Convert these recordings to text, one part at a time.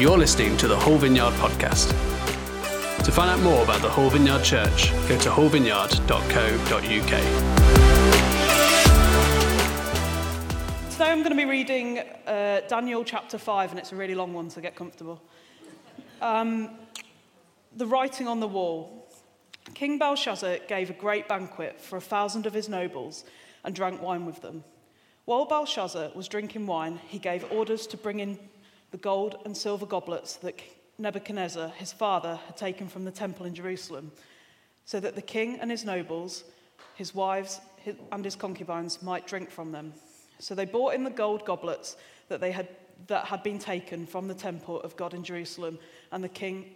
You're listening to the Whole Vineyard podcast. To find out more about the Whole Vineyard Church, go to wholevineyard.co.uk. Today I'm going to be reading uh, Daniel chapter 5, and it's a really long one, so get comfortable. Um, the writing on the wall. King Belshazzar gave a great banquet for a thousand of his nobles and drank wine with them. While Belshazzar was drinking wine, he gave orders to bring in the gold and silver goblets that Nebuchadnezzar, his father, had taken from the temple in Jerusalem, so that the king and his nobles, his wives, and his concubines might drink from them. So they brought in the gold goblets that, they had, that had been taken from the temple of God in Jerusalem, and the king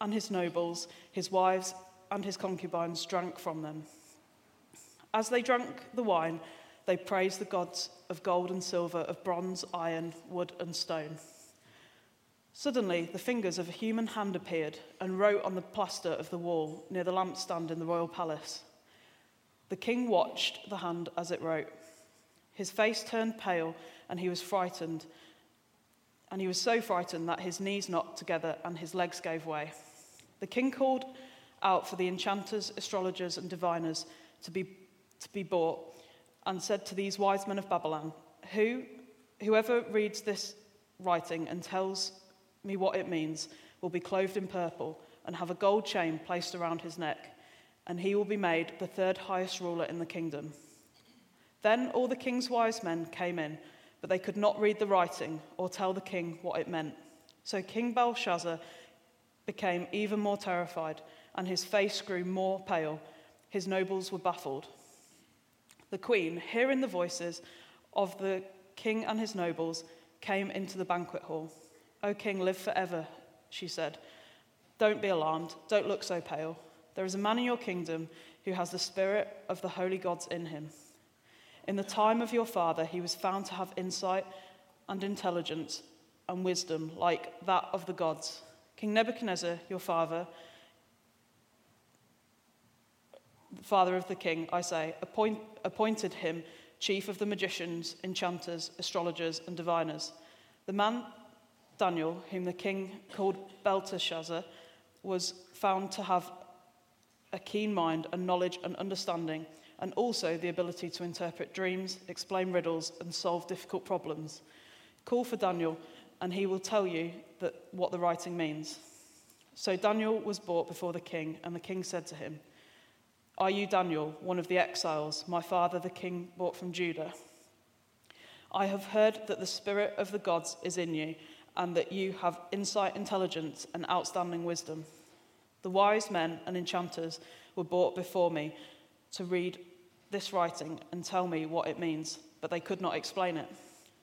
and his nobles, his wives, and his concubines drank from them. As they drank the wine, they praised the gods of gold and silver, of bronze, iron, wood, and stone. Suddenly, the fingers of a human hand appeared and wrote on the plaster of the wall near the lampstand in the royal palace. The king watched the hand as it wrote. His face turned pale and he was frightened. And he was so frightened that his knees knocked together and his legs gave way. The king called out for the enchanters, astrologers, and diviners to be, to be brought and said to these wise men of Babylon, Who, Whoever reads this writing and tells me what it means will be clothed in purple and have a gold chain placed around his neck, and he will be made the third highest ruler in the kingdom. Then all the king's wise men came in, but they could not read the writing or tell the king what it meant. So King Belshazzar became even more terrified, and his face grew more pale. His nobles were baffled. The queen, hearing the voices of the king and his nobles, came into the banquet hall. O king, live forever, she said. Don't be alarmed. Don't look so pale. There is a man in your kingdom who has the spirit of the holy gods in him. In the time of your father, he was found to have insight and intelligence and wisdom like that of the gods. King Nebuchadnezzar, your father, the father of the king, I say, appoint, appointed him chief of the magicians, enchanters, astrologers, and diviners. The man Daniel, whom the king called Belteshazzar, was found to have a keen mind and knowledge and understanding, and also the ability to interpret dreams, explain riddles, and solve difficult problems. Call for Daniel, and he will tell you that, what the writing means. So Daniel was brought before the king, and the king said to him, Are you Daniel, one of the exiles my father the king brought from Judah? I have heard that the spirit of the gods is in you and that you have insight, intelligence, and outstanding wisdom. The wise men and enchanters were brought before me to read this writing and tell me what it means, but they could not explain it.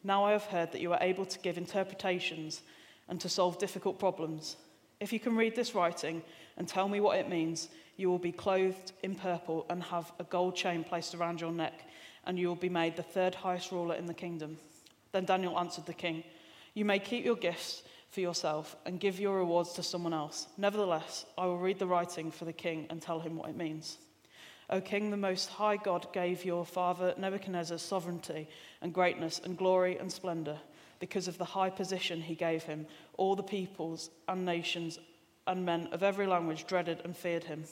Now I have heard that you are able to give interpretations and to solve difficult problems. If you can read this writing and tell me what it means, you will be clothed in purple and have a gold chain placed around your neck, and you will be made the third highest ruler in the kingdom. Then Daniel answered the king. You may keep your gifts for yourself and give your rewards to someone else. Nevertheless, I will read the writing for the king and tell him what it means. O king, the most high God gave your father Nebuchadnezzar sovereignty and greatness and glory and splendor. Because of the high position he gave him, all the peoples and nations and men of every language dreaded and feared him.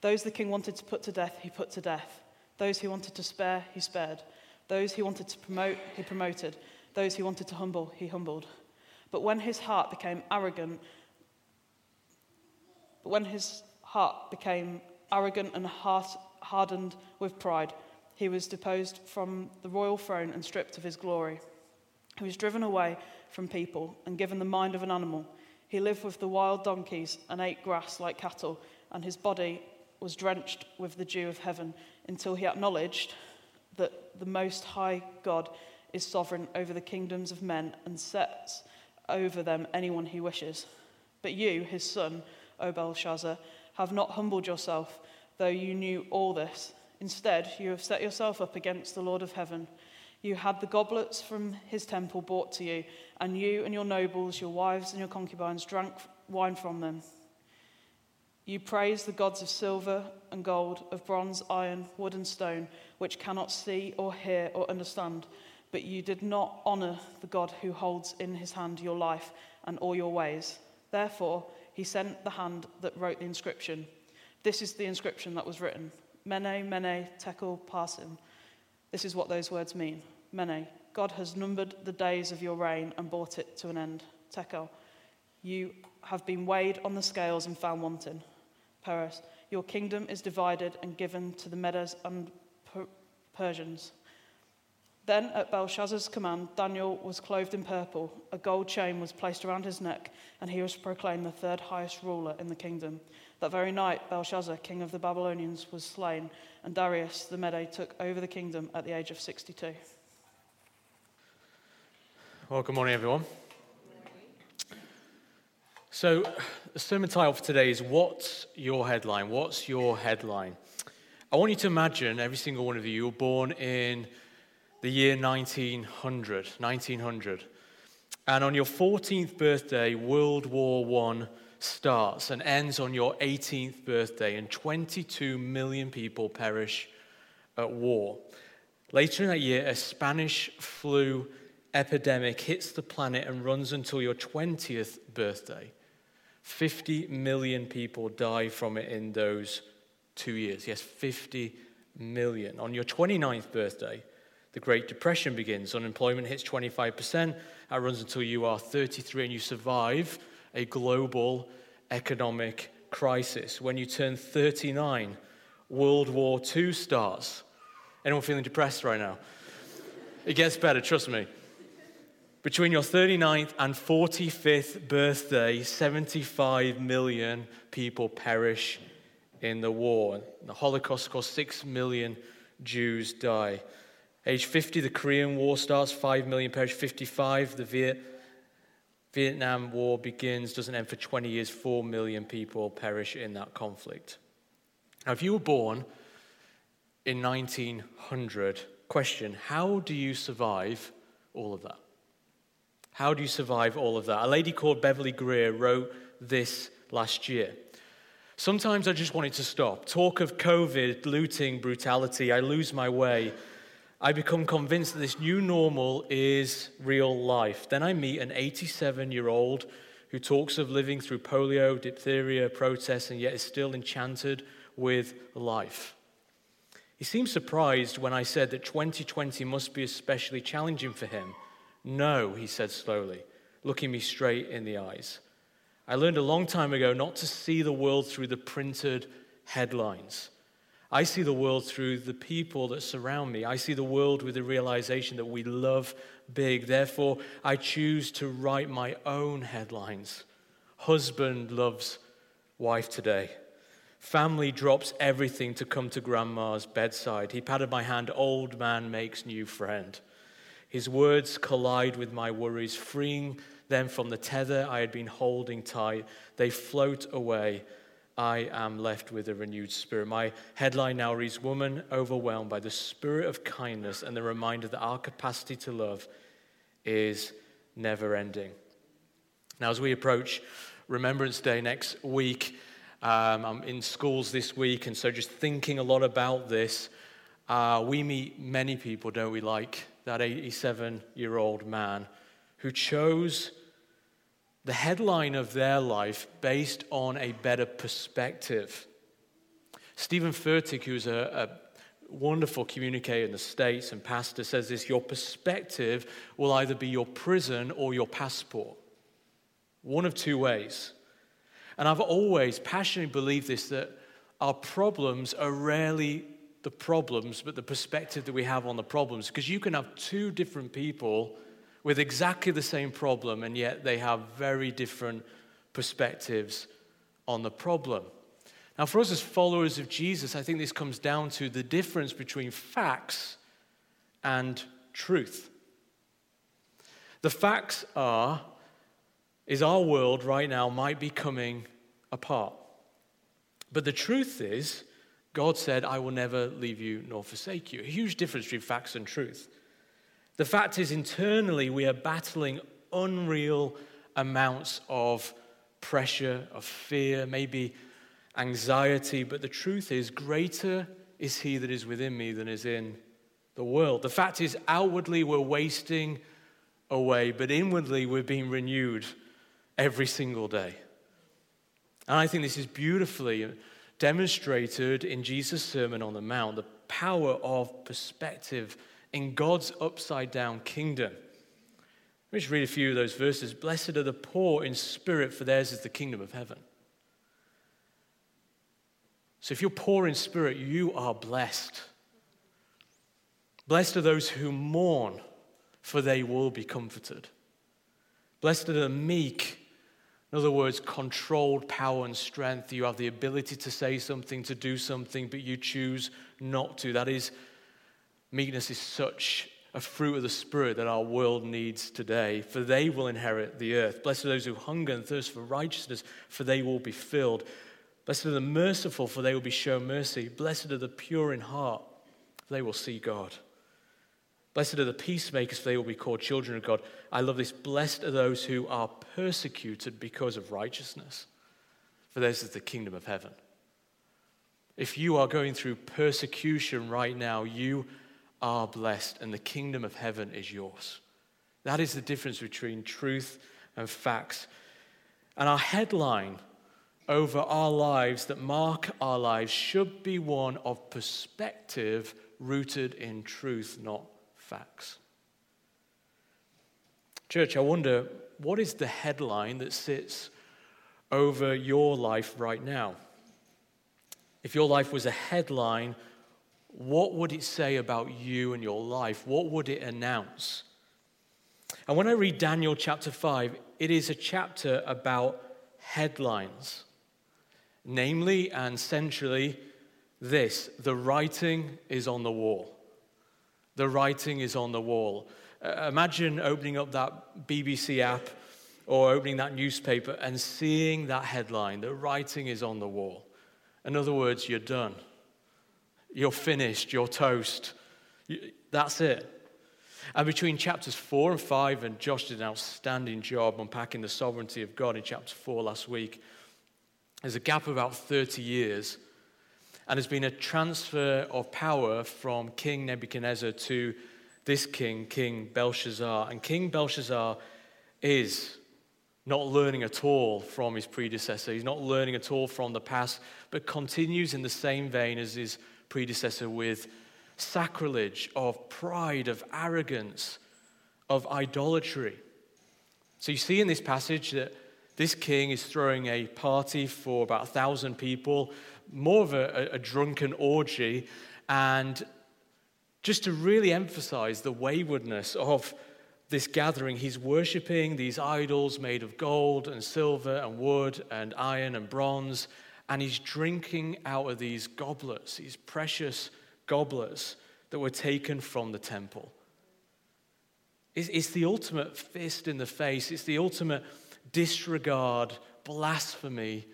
Those the king wanted to put to death, he put to death. Those he wanted to spare, he spared. Those he wanted to promote, he promoted. Those he wanted to humble, he humbled. But when his heart became arrogant, but when his heart became arrogant and heart hardened with pride, he was deposed from the royal throne and stripped of his glory. He was driven away from people and given the mind of an animal. He lived with the wild donkeys and ate grass like cattle, and his body was drenched with the dew of heaven until he acknowledged that the Most High God is sovereign over the kingdoms of men and sets over them anyone he wishes. But you, his son, O Belshazzar, have not humbled yourself, though you knew all this. Instead, you have set yourself up against the Lord of heaven. You had the goblets from his temple brought to you, and you and your nobles, your wives and your concubines drank wine from them. You praised the gods of silver and gold, of bronze, iron, wood, and stone, which cannot see or hear or understand but you did not honor the God who holds in his hand your life and all your ways. Therefore, he sent the hand that wrote the inscription. This is the inscription that was written Mene, Mene, Tekel, Parsin. This is what those words mean. Mene, God has numbered the days of your reign and brought it to an end. Tekel, you have been weighed on the scales and found wanting. Peres, your kingdom is divided and given to the Medes and Persians. Then, at Belshazzar's command, Daniel was clothed in purple. A gold chain was placed around his neck, and he was proclaimed the third highest ruler in the kingdom. That very night, Belshazzar, king of the Babylonians, was slain, and Darius the Mede took over the kingdom at the age of 62. Well, good morning, everyone. So, the sermon title for today is What's Your Headline? What's Your Headline? I want you to imagine every single one of you, you were born in the year 1900. 1900. And on your 14th birthday, World War I starts and ends on your 18th birthday, and 22 million people perish at war. Later in that year, a Spanish flu epidemic hits the planet and runs until your 20th birthday. 50 million people die from it in those two years. Yes, 50 million. On your 29th birthday, the Great Depression begins. Unemployment hits 25%. That runs until you are 33 and you survive a global economic crisis. When you turn 39, World War II starts. Anyone feeling depressed right now? It gets better, trust me. Between your 39th and 45th birthday, 75 million people perish in the war. The Holocaust caused 6 million Jews die. Age 50, the Korean War starts, 5 million perish. 55, the Viet, Vietnam War begins, doesn't end for 20 years, 4 million people perish in that conflict. Now, if you were born in 1900, question how do you survive all of that? How do you survive all of that? A lady called Beverly Greer wrote this last year. Sometimes I just wanted to stop. Talk of COVID, looting, brutality, I lose my way. I become convinced that this new normal is real life. Then I meet an 87 year old who talks of living through polio, diphtheria, protests, and yet is still enchanted with life. He seemed surprised when I said that 2020 must be especially challenging for him. No, he said slowly, looking me straight in the eyes. I learned a long time ago not to see the world through the printed headlines. I see the world through the people that surround me. I see the world with the realization that we love big. Therefore, I choose to write my own headlines. Husband loves wife today. Family drops everything to come to grandma's bedside. He patted my hand. Old man makes new friend. His words collide with my worries, freeing them from the tether I had been holding tight. They float away I am left with a renewed spirit. My headline now reads Woman overwhelmed by the spirit of kindness and the reminder that our capacity to love is never ending. Now, as we approach Remembrance Day next week, um, I'm in schools this week, and so just thinking a lot about this, uh, we meet many people, don't we, like that 87 year old man who chose the headline of their life based on a better perspective. Steven Furtick, who's a, a wonderful communicator in the States and pastor, says this Your perspective will either be your prison or your passport. One of two ways. And I've always passionately believed this that our problems are rarely the problems, but the perspective that we have on the problems. Because you can have two different people with exactly the same problem, and yet they have very different perspectives on the problem. Now, for us as followers of Jesus, I think this comes down to the difference between facts and truth. The facts are is our world right now might be coming apart. But the truth is, God said, I will never leave you nor forsake you. A huge difference between facts and truth. The fact is, internally, we are battling unreal amounts of pressure, of fear, maybe anxiety, but the truth is, greater is He that is within me than is in the world. The fact is, outwardly we're wasting away, but inwardly we're being renewed every single day. And I think this is beautifully demonstrated in Jesus' Sermon on the Mount the power of perspective in God's upside down kingdom. Let me just read a few of those verses. Blessed are the poor in spirit, for theirs is the kingdom of heaven. So if you're poor in spirit, you are blessed. Blessed are those who mourn, for they will be comforted. Blessed are the meek. In other words, controlled power and strength. You have the ability to say something, to do something, but you choose not to. That is, meekness is such a fruit of the Spirit that our world needs today, for they will inherit the earth. Blessed are those who hunger and thirst for righteousness, for they will be filled. Blessed are the merciful, for they will be shown mercy. Blessed are the pure in heart, for they will see God. Blessed are the peacemakers, for they will be called children of God. I love this. Blessed are those who are persecuted because of righteousness, for theirs is the kingdom of heaven. If you are going through persecution right now, you are blessed, and the kingdom of heaven is yours. That is the difference between truth and facts. And our headline over our lives that mark our lives should be one of perspective rooted in truth, not facts. Church, I wonder what is the headline that sits over your life right now? If your life was a headline, what would it say about you and your life? What would it announce? And when I read Daniel chapter 5, it is a chapter about headlines. Namely and centrally, this the writing is on the wall. The writing is on the wall. Uh, imagine opening up that BBC app or opening that newspaper and seeing that headline the writing is on the wall. In other words, you're done. You're finished. You're toast. That's it. And between chapters four and five, and Josh did an outstanding job unpacking the sovereignty of God in chapter four last week. There's a gap of about 30 years, and there's been a transfer of power from King Nebuchadnezzar to this king, King Belshazzar. And King Belshazzar is not learning at all from his predecessor. He's not learning at all from the past, but continues in the same vein as his predecessor with sacrilege, of pride, of arrogance, of idolatry. So you see in this passage that this king is throwing a party for about a thousand people, more of a, a, drunken orgy, and just to really emphasize the waywardness of this gathering, he's worshipping these idols made of gold and silver and wood and iron and bronze, and he's drinking out of these goblets, these precious goblets that were taken from the temple. It's, it's the ultimate fist in the face, it's the ultimate disregard, blasphemy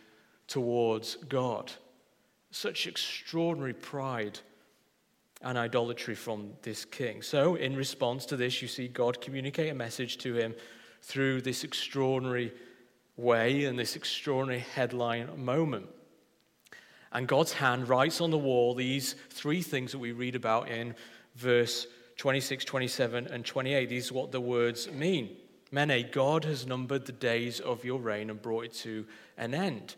towards God. Such extraordinary pride and idolatry from this king. So, in response to this, you see God communicate a message to him through this extraordinary way and this extraordinary headline moment. And God's hand writes on the wall these three things that we read about in verse 26, 27, and 28. These are what the words mean. Mene, God has numbered the days of your reign and brought it to an end.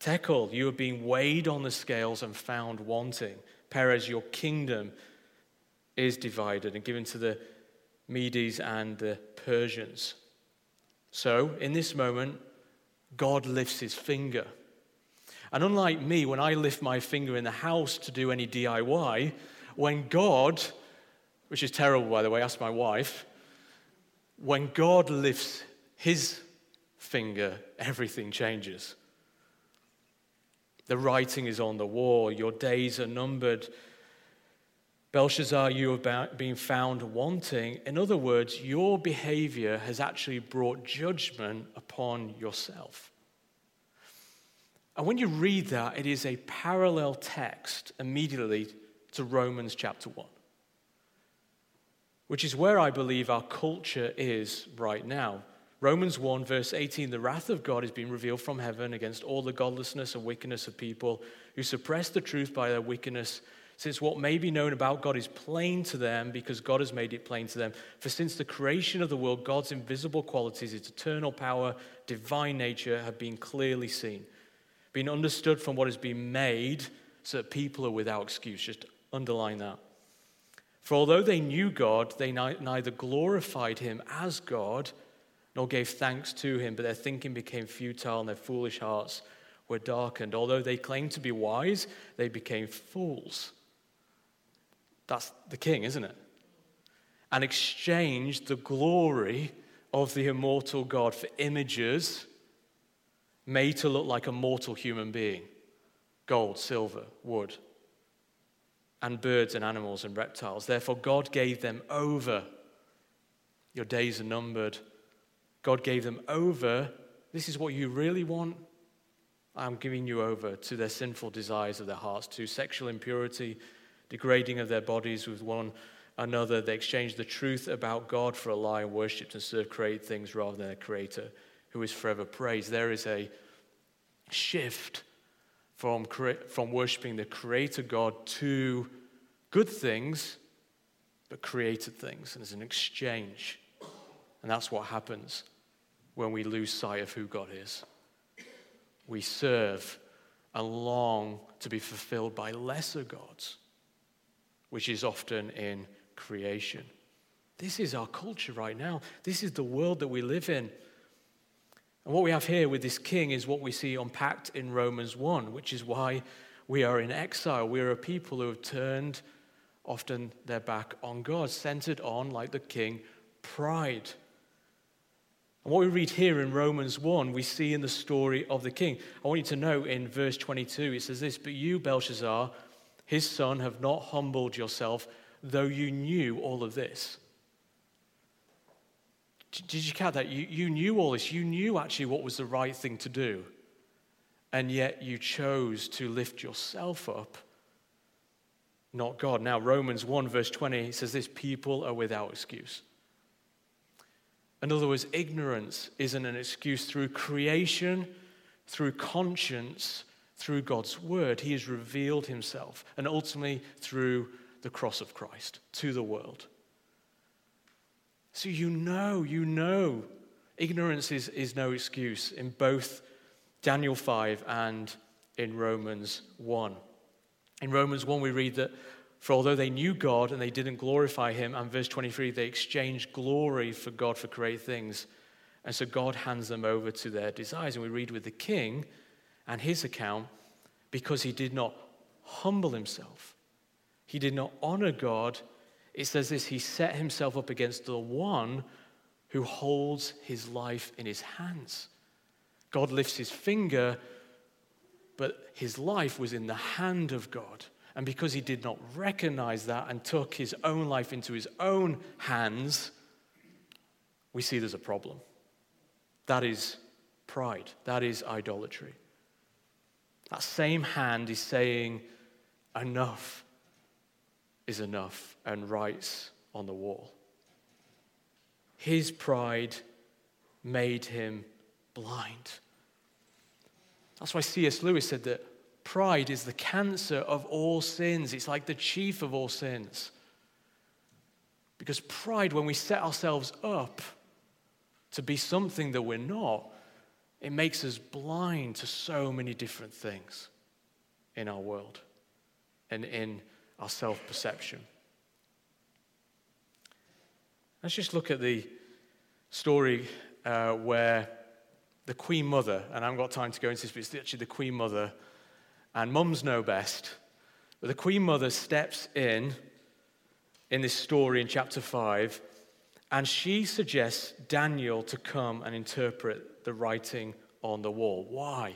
Tekel, you have been weighed on the scales and found wanting. Peres, your kingdom is divided and given to the Medes and the Persians. So, in this moment, God lifts his finger. And unlike me, when I lift my finger in the house to do any DIY, when God, which is terrible by the way, ask my wife, when God lifts his finger, everything changes. The writing is on the wall, your days are numbered. Belshazzar, you have been found wanting. In other words, your behavior has actually brought judgment upon yourself. And when you read that, it is a parallel text immediately to Romans chapter 1 which is where I believe our culture is right now. Romans 1, verse 18 the wrath of God is being revealed from heaven against all the godlessness and wickedness of people who suppress the truth by their wickedness since what may be known about God is plain to them because God has made it plain to them. For since the creation of the world, God's invisible qualities, its eternal power, divine nature, have been clearly seen, been understood from what has been made, so that people are without excuse. Just underline that. For although they knew God, they neither glorified him as God nor gave thanks to him, but their thinking became futile and their foolish hearts were darkened. Although they claimed to be wise, they became fools that's the king, isn't it? And exchanged the glory of the immortal God for images made to look like a mortal human being gold, silver, wood, and birds and animals and reptiles. Therefore, God gave them over. Your days are numbered. God gave them over. This is what you really want. I'm giving you over to their sinful desires of their hearts, to sexual impurity degrading of their bodies with one another. They exchanged the truth about God for a lie and worshipped and served created things rather than a creator who is forever praised. There is a shift from, from worshiping the creator God to good things, but created things. And there's an exchange. And that's what happens when we lose sight of who God is. We serve and long to be fulfilled by lesser gods which is often in creation. This is our culture right now. This is the world that we live in. And what we have here with this king is what we see unpacked in Romans 1, which is why we are in exile. We are a people who have turned often their back on God, centered on, like the king, pride. And what we read here in Romans 1, we see in the story of the king. I want you to know in verse 22, it says this But you, Belshazzar, his son, have not humbled yourself, though you knew all of this. Did you catch that? You, you knew all this. You knew actually what was the right thing to do. And yet you chose to lift yourself up, not God. Now, Romans 1, verse 20 says this people are without excuse. In other words, ignorance isn't an excuse through creation, through conscience, through God's word, he has revealed himself, and ultimately through the cross of Christ to the world. So you know, you know, ignorance is, is no excuse in both Daniel 5 and in Romans 1. In Romans 1, we read that for although they knew God and they didn't glorify him, and verse 23, they exchanged glory for God for great things. And so God hands them over to their desires. And we read with the king and his account because he did not humble himself. He did not honor God. It says this He set himself up against the one who holds his life in his hands. God lifts his finger, but his life was in the hand of God. And because he did not recognize that and took his own life into his own hands, we see there's a problem. That is pride, that is idolatry. That same hand is saying, enough is enough, and writes on the wall. His pride made him blind. That's why C.S. Lewis said that pride is the cancer of all sins. It's like the chief of all sins. Because pride, when we set ourselves up to be something that we're not, it makes us blind to so many different things in our world and in our self perception. Let's just look at the story uh, where the Queen Mother, and I haven't got time to go into this, but it's actually the Queen Mother, and mums know best, but the Queen Mother steps in in this story in chapter 5, and she suggests Daniel to come and interpret the writing on the wall. Why?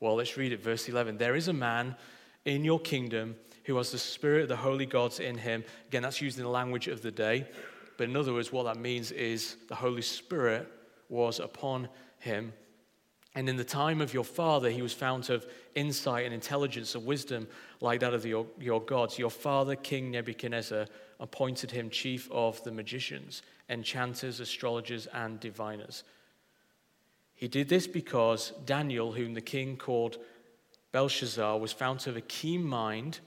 Well, let's read it, verse 11. There is a man in your kingdom who has the spirit of the holy gods in him. Again, that's used in the language of the day. But in other words, what that means is the Holy Spirit was upon him. And in the time of your father, he was found to have insight and intelligence and wisdom like that of your, your gods. Your father, King Nebuchadnezzar, appointed him chief of the magicians, enchanters, astrologers, and diviners. He did this because Daniel, whom the king called Belshazzar, was found to have a keen mind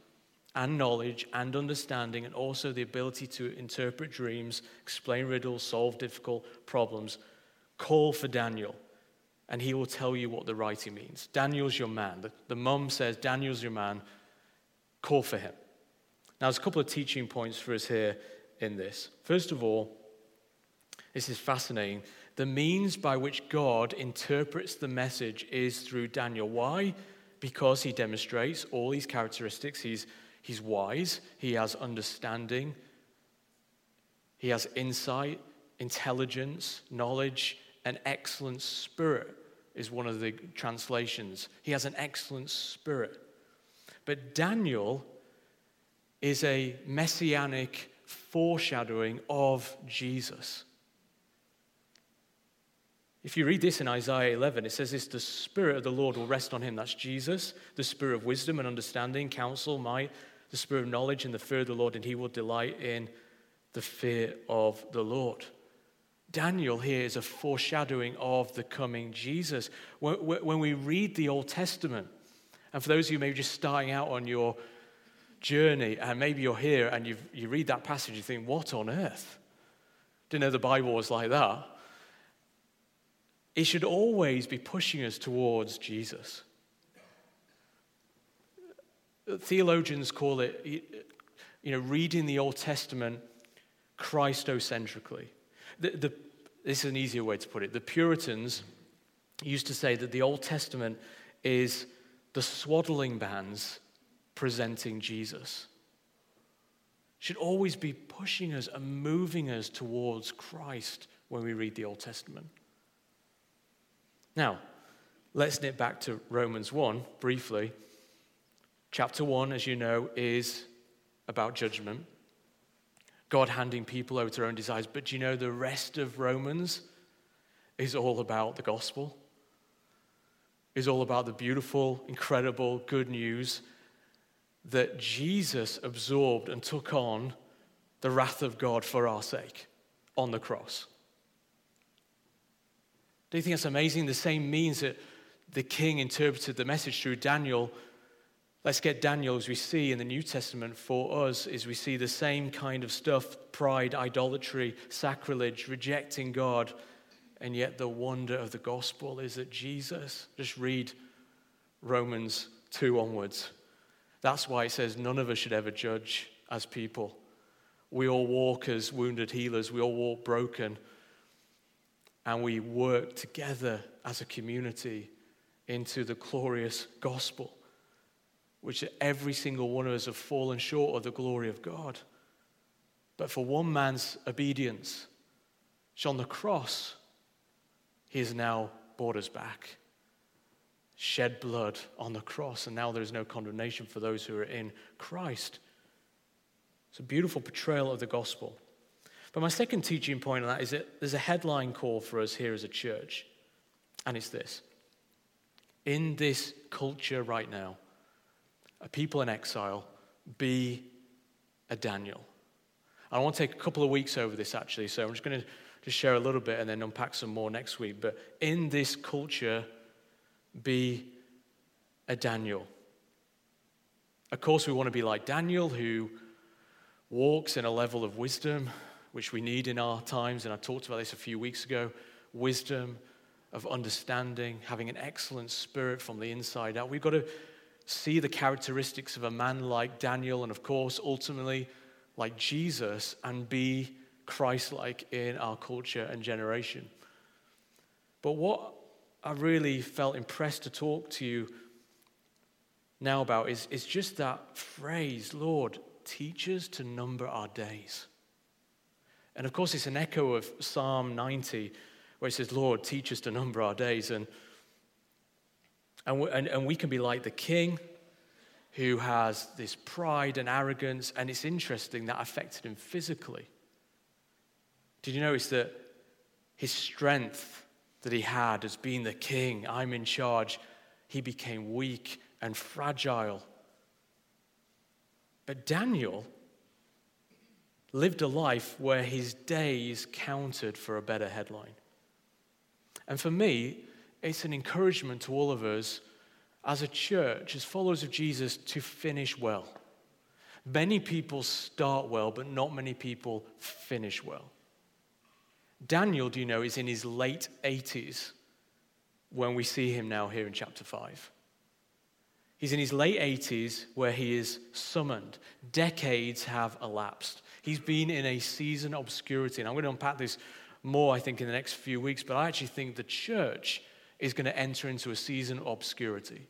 and knowledge and understanding, and also the ability to interpret dreams, explain riddles, solve difficult problems, call for Daniel, and he will tell you what the writing means. Daniel's your man. The, the mum says, Daniel's your man, call for him. Now, there's a couple of teaching points for us here in this. First of all, this is fascinating. The means by which God interprets the message is through Daniel. Why? Because he demonstrates all these characteristics. He's, he's wise, he has understanding, he has insight, intelligence, knowledge, an excellent spirit, is one of the translations. He has an excellent spirit. But Daniel is a messianic foreshadowing of Jesus. If you read this in Isaiah 11, it says this the Spirit of the Lord will rest on him. That's Jesus, the Spirit of wisdom and understanding, counsel, might, the Spirit of knowledge and the fear of the Lord, and he will delight in the fear of the Lord. Daniel here is a foreshadowing of the coming Jesus. When we read the Old Testament, and for those of you maybe just starting out on your journey, and maybe you're here and you you read that passage, you think, what on earth? Didn't know the Bible was like that it should always be pushing us towards Jesus. Theologians call it, you know, reading the Old Testament Christocentrically. The, the, this is an easier way to put it. The Puritans used to say that the Old Testament is the swaddling bands presenting Jesus. Should always be pushing us and moving us towards Christ when we read the Old Testament. Now, let's nip back to Romans 1 briefly. Chapter 1, as you know, is about judgment. God handing people over to their own desires. But do you know the rest of Romans is all about the gospel? Is all about the beautiful, incredible, good news that Jesus absorbed and took on the wrath of God for our sake on the cross. Do you think that's amazing? The same means that the king interpreted the message through Daniel. Let's get Daniel as we see in the New Testament for us, is we see the same kind of stuff pride, idolatry, sacrilege, rejecting God. And yet, the wonder of the gospel is that Jesus, just read Romans 2 onwards. That's why it says none of us should ever judge as people. We all walk as wounded healers, we all walk broken and we work together as a community into the glorious gospel, which every single one of us have fallen short of the glory of God. But for one man's obedience, which on the cross, he has now brought us back. Shed blood on the cross, and now there is no condemnation for those who are in Christ. It's a beautiful portrayal of the gospel. But my second teaching point on that is that there's a headline call for us here as a church, and it's this. In this culture right now, a people in exile, be a Daniel. I want to take a couple of weeks over this actually, so I'm just going to just share a little bit and then unpack some more next week. But in this culture, be a Daniel. Of course, we want to be like Daniel, who walks in a level of wisdom, which we need in our times, and I talked about this a few weeks ago wisdom, of understanding, having an excellent spirit from the inside out. We've got to see the characteristics of a man like Daniel, and of course, ultimately, like Jesus, and be Christ like in our culture and generation. But what I really felt impressed to talk to you now about is, is just that phrase, Lord, teach us to number our days. And of course, it's an echo of Psalm 90, where it says, Lord, teach us to number our days. And, and, we, and, and we can be like the king who has this pride and arrogance. And it's interesting that affected him physically. Did you notice that his strength that he had as being the king, I'm in charge, he became weak and fragile. But Daniel lived a life where his days counted for a better headline. And for me, it's an encouragement to all of us as a church, as followers of Jesus, to finish well. Many people start well, but not many people finish well. Daniel, do you know, is in his late 80s when we see him now here in chapter 5. He's in his late 80s where he is summoned. Decades have elapsed. He's been in a season of obscurity. And I'm going to unpack this more, I think, in the next few weeks. But I actually think the church is going to enter into a season of obscurity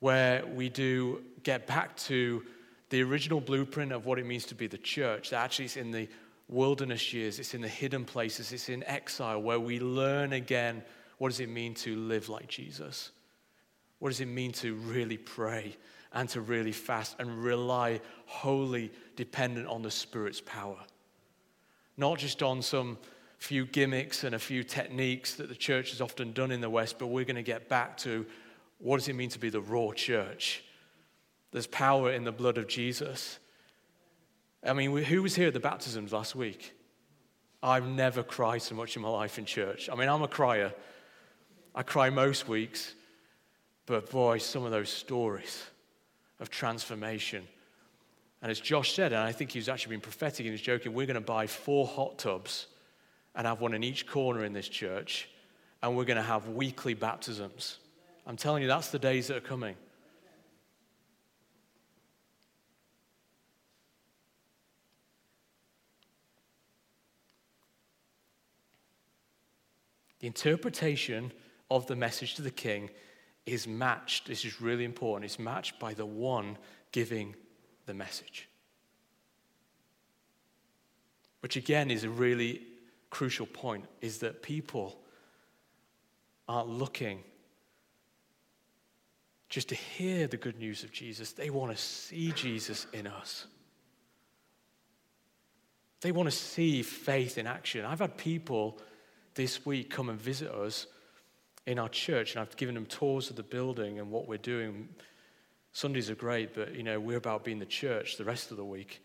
where we do get back to the original blueprint of what it means to be the church. That actually is in the wilderness years, it's in the hidden places, it's in exile where we learn again what does it mean to live like Jesus? What does it mean to really pray and to really fast and rely wholly dependent on the Spirit's power? Not just on some few gimmicks and a few techniques that the church has often done in the West, but we're going to get back to what does it mean to be the raw church? There's power in the blood of Jesus. I mean, who was here at the baptisms last week? I've never cried so much in my life in church. I mean, I'm a crier. I cry most weeks, but boy, some of those stories of transformation. And as Josh said, and I think he's actually been prophetic in his joking, we're going to buy four hot tubs and have one in each corner in this church, and we're going to have weekly baptisms. I'm telling you, that's the days that are coming. The interpretation of the message to the king is matched. This is really important. It's matched by the one giving the message. Which again is a really crucial point is that people aren't looking just to hear the good news of Jesus. They want to see Jesus in us. They want to see faith in action. I've had people this week come and visit us in our church, and I've given them tours of the building and what we're doing. Sundays are great, but you know, we're about being the church the rest of the week.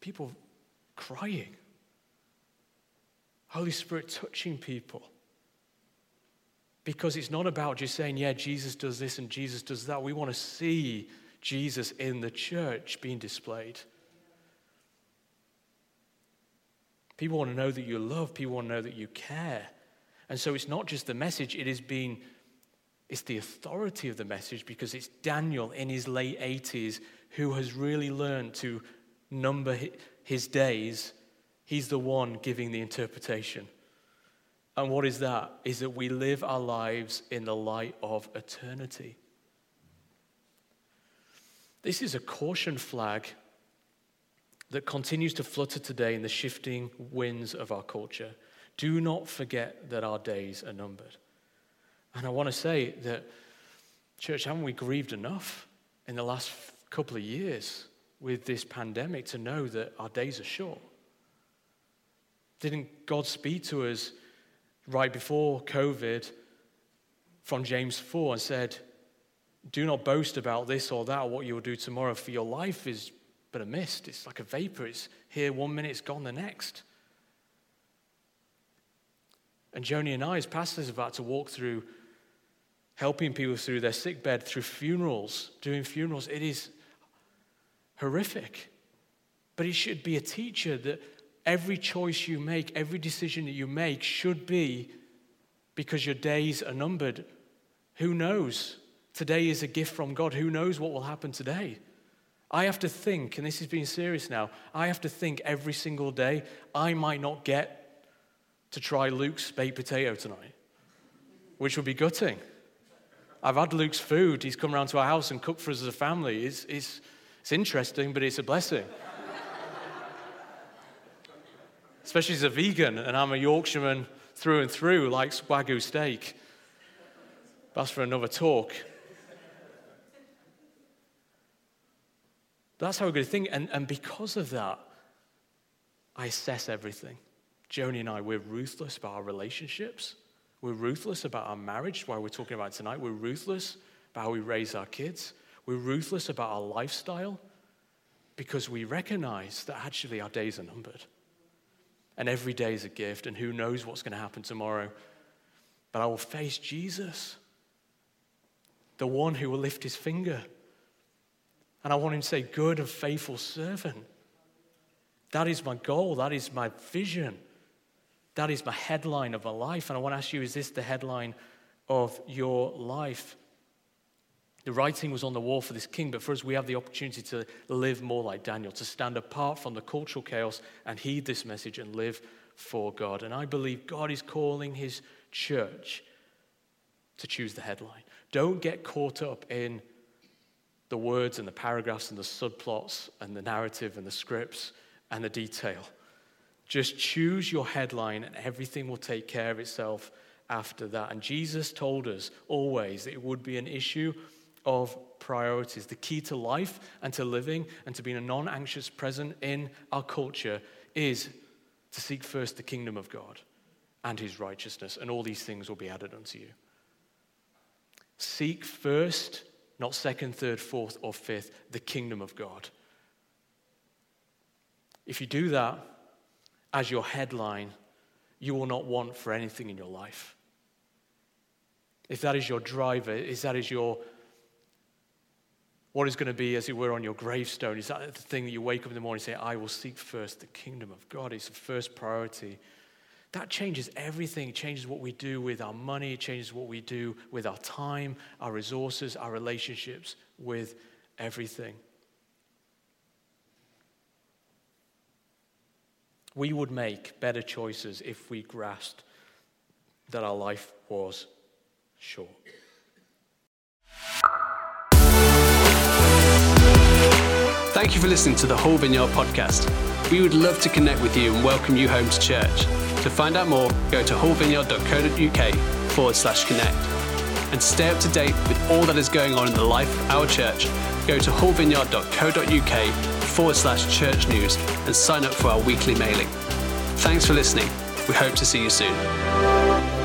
People crying. Holy Spirit touching people. Because it's not about just saying, yeah, Jesus does this and Jesus does that. We want to see Jesus in the church being displayed. People want to know that you love, people want to know that you care. And so it's not just the message, it is being it's the authority of the message because it's Daniel in his late 80s who has really learned to number his days. He's the one giving the interpretation. And what is that? Is that we live our lives in the light of eternity. This is a caution flag that continues to flutter today in the shifting winds of our culture. Do not forget that our days are numbered. And I want to say that, church, haven't we grieved enough in the last couple of years with this pandemic to know that our days are short? Didn't God speak to us right before COVID from James 4 and said, Do not boast about this or that or what you will do tomorrow, for your life is but a mist. It's like a vapor. It's here one minute, it's gone the next. And Joni and I, as pastors, are about to walk through helping people through their sick bed, through funerals, doing funerals. It is horrific. But it should be a teacher that every choice you make, every decision that you make should be because your days are numbered. Who knows? Today is a gift from God. Who knows what will happen today? I have to think, and this is being serious now, I have to think every single day, I might not get to try Luke's baked potato tonight, which would be gutting. I've had Luke's food. He's come around to our house and cooked for us as a family. It's, it's, it's interesting, but it's a blessing. Especially as a vegan, and I'm a Yorkshireman through and through, likes Wagyu steak. That's for another talk. That's how we're going to think. And, and because of that, I assess everything. Joni and I, we're ruthless about our relationships. We're ruthless about our marriage, why we're talking about tonight. We're ruthless about how we raise our kids. We're ruthless about our lifestyle because we recognize that actually our days are numbered. And every day is a gift, and who knows what's going to happen tomorrow. But I will face Jesus, the one who will lift his finger And I want him to say, Good and faithful servant. That is my goal. That is my vision. That is my headline of my life. And I want to ask you, is this the headline of your life? The writing was on the wall for this king, but for us, we have the opportunity to live more like Daniel, to stand apart from the cultural chaos and heed this message and live for God. And I believe God is calling his church to choose the headline. Don't get caught up in the words and the paragraphs and the subplots and the narrative and the scripts and the detail. Just choose your headline and everything will take care of itself after that. And Jesus told us always that it would be an issue of priorities. The key to life and to living and to being a non anxious present in our culture is to seek first the kingdom of God and his righteousness, and all these things will be added unto you. Seek first, not second, third, fourth, or fifth, the kingdom of God. If you do that as your headline, you will not want for anything in your life. If that is your driver, if that is your what is going to be, as it were, on your gravestone? Is that the thing that you wake up in the morning and say, I will seek first the kingdom of God? It's the first priority. That changes everything. It changes what we do with our money, it changes what we do with our time, our resources, our relationships with everything. We would make better choices if we grasped that our life was short. Thank you for listening to the Hull Vineyard podcast. We would love to connect with you and welcome you home to church. To find out more, go to hullvineyard.co.uk forward slash connect. And stay up to date with all that is going on in the life of our church, go to hullvineyard.co.uk forward slash church news and sign up for our weekly mailing. Thanks for listening. We hope to see you soon.